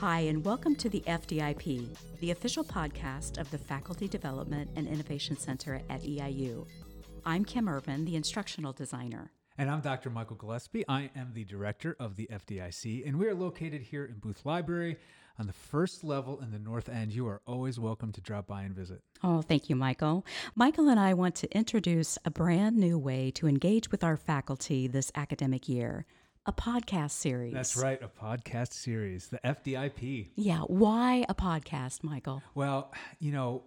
Hi, and welcome to the FDIP, the official podcast of the Faculty Development and Innovation Center at EIU. I'm Kim Ervin, the instructional designer. And I'm Dr. Michael Gillespie. I am the director of the FDIC, and we are located here in Booth Library on the first level in the North End. You are always welcome to drop by and visit. Oh, thank you, Michael. Michael and I want to introduce a brand new way to engage with our faculty this academic year a podcast series. That's right, a podcast series, the FDIP. Yeah, why a podcast, Michael? Well, you know,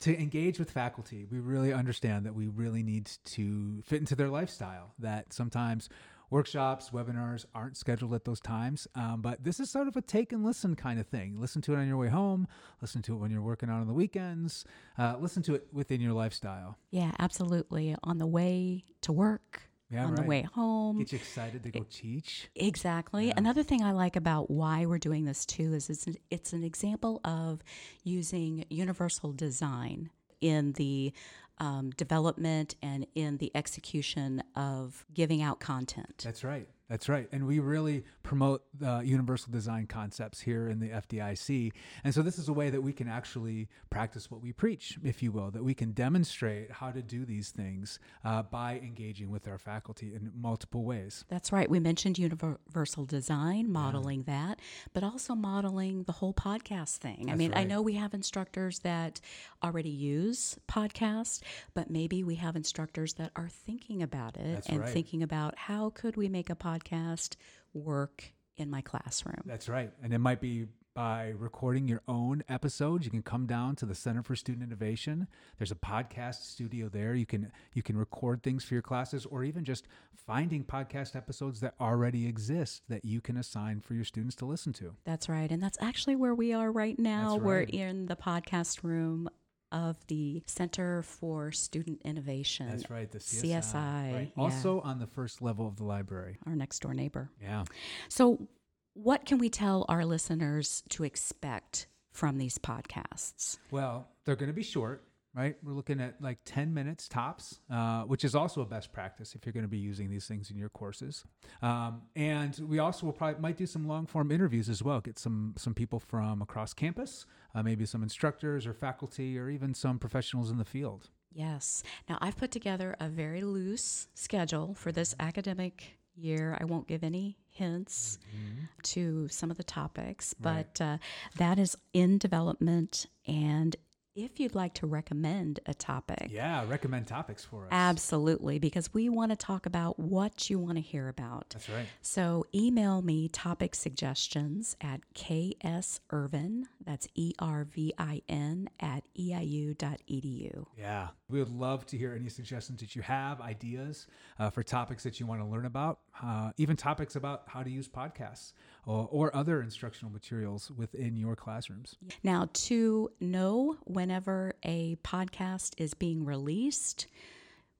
to engage with faculty, we really understand that we really need to fit into their lifestyle, that sometimes workshops, webinars aren't scheduled at those times. Um, but this is sort of a take and listen kind of thing. Listen to it on your way home, listen to it when you're working out on the weekends, uh, listen to it within your lifestyle. Yeah, absolutely. On the way to work, yeah, on right. the way home. Get you excited to go teach. Exactly. Yeah. Another thing I like about why we're doing this too is it's an, it's an example of using universal design in the um, development and in the execution of giving out content. That's right. That's right. And we really promote the universal design concepts here in the FDIC. And so this is a way that we can actually practice what we preach, if you will, that we can demonstrate how to do these things uh, by engaging with our faculty in multiple ways. That's right. We mentioned universal design, modeling yeah. that, but also modeling the whole podcast thing. That's I mean, right. I know we have instructors that already use podcasts, but maybe we have instructors that are thinking about it That's and right. thinking about how could we make a podcast podcast work in my classroom. That's right. And it might be by recording your own episodes. You can come down to the Center for Student Innovation. There's a podcast studio there. You can you can record things for your classes or even just finding podcast episodes that already exist that you can assign for your students to listen to. That's right. And that's actually where we are right now. Right. We're in the podcast room of the Center for Student Innovation. That's right, the CSI. CSI right. yeah. Also on the first level of the library. Our next door neighbor. Yeah. So, what can we tell our listeners to expect from these podcasts? Well, they're going to be short right? We're looking at like 10 minutes tops, uh, which is also a best practice if you're going to be using these things in your courses. Um, and we also will probably might do some long form interviews as well. Get some some people from across campus, uh, maybe some instructors or faculty, or even some professionals in the field. Yes. Now I've put together a very loose schedule for this academic year. I won't give any hints mm-hmm. to some of the topics, but right. uh, that is in development and if you'd like to recommend a topic. Yeah, recommend topics for us. Absolutely, because we want to talk about what you want to hear about. That's right. So email me topic suggestions at kservin, that's E R V I N, at eiu.edu. Yeah, we would love to hear any suggestions that you have, ideas uh, for topics that you want to learn about, uh, even topics about how to use podcasts or, or other instructional materials within your classrooms. Now, to know whenever a podcast is being released.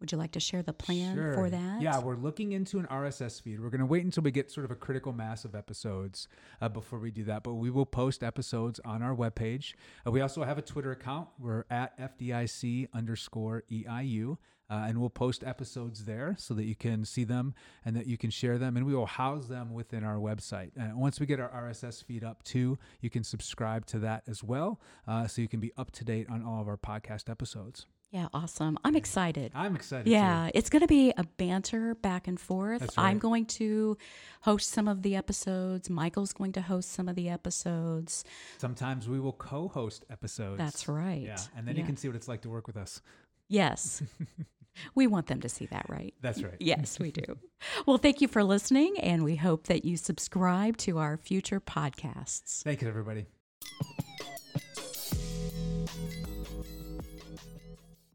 Would you like to share the plan sure. for that? Yeah, we're looking into an RSS feed. We're going to wait until we get sort of a critical mass of episodes uh, before we do that, but we will post episodes on our webpage. Uh, we also have a Twitter account. We're at FDIC underscore EIU, uh, and we'll post episodes there so that you can see them and that you can share them, and we will house them within our website. And once we get our RSS feed up too, you can subscribe to that as well, uh, so you can be up to date on all of our podcast episodes. Yeah, awesome. I'm excited. I'm excited. Yeah, too. it's going to be a banter back and forth. Right. I'm going to host some of the episodes. Michael's going to host some of the episodes. Sometimes we will co host episodes. That's right. Yeah, and then yeah. you can see what it's like to work with us. Yes. we want them to see that, right? That's right. Yes, we do. well, thank you for listening, and we hope that you subscribe to our future podcasts. Thank you, everybody.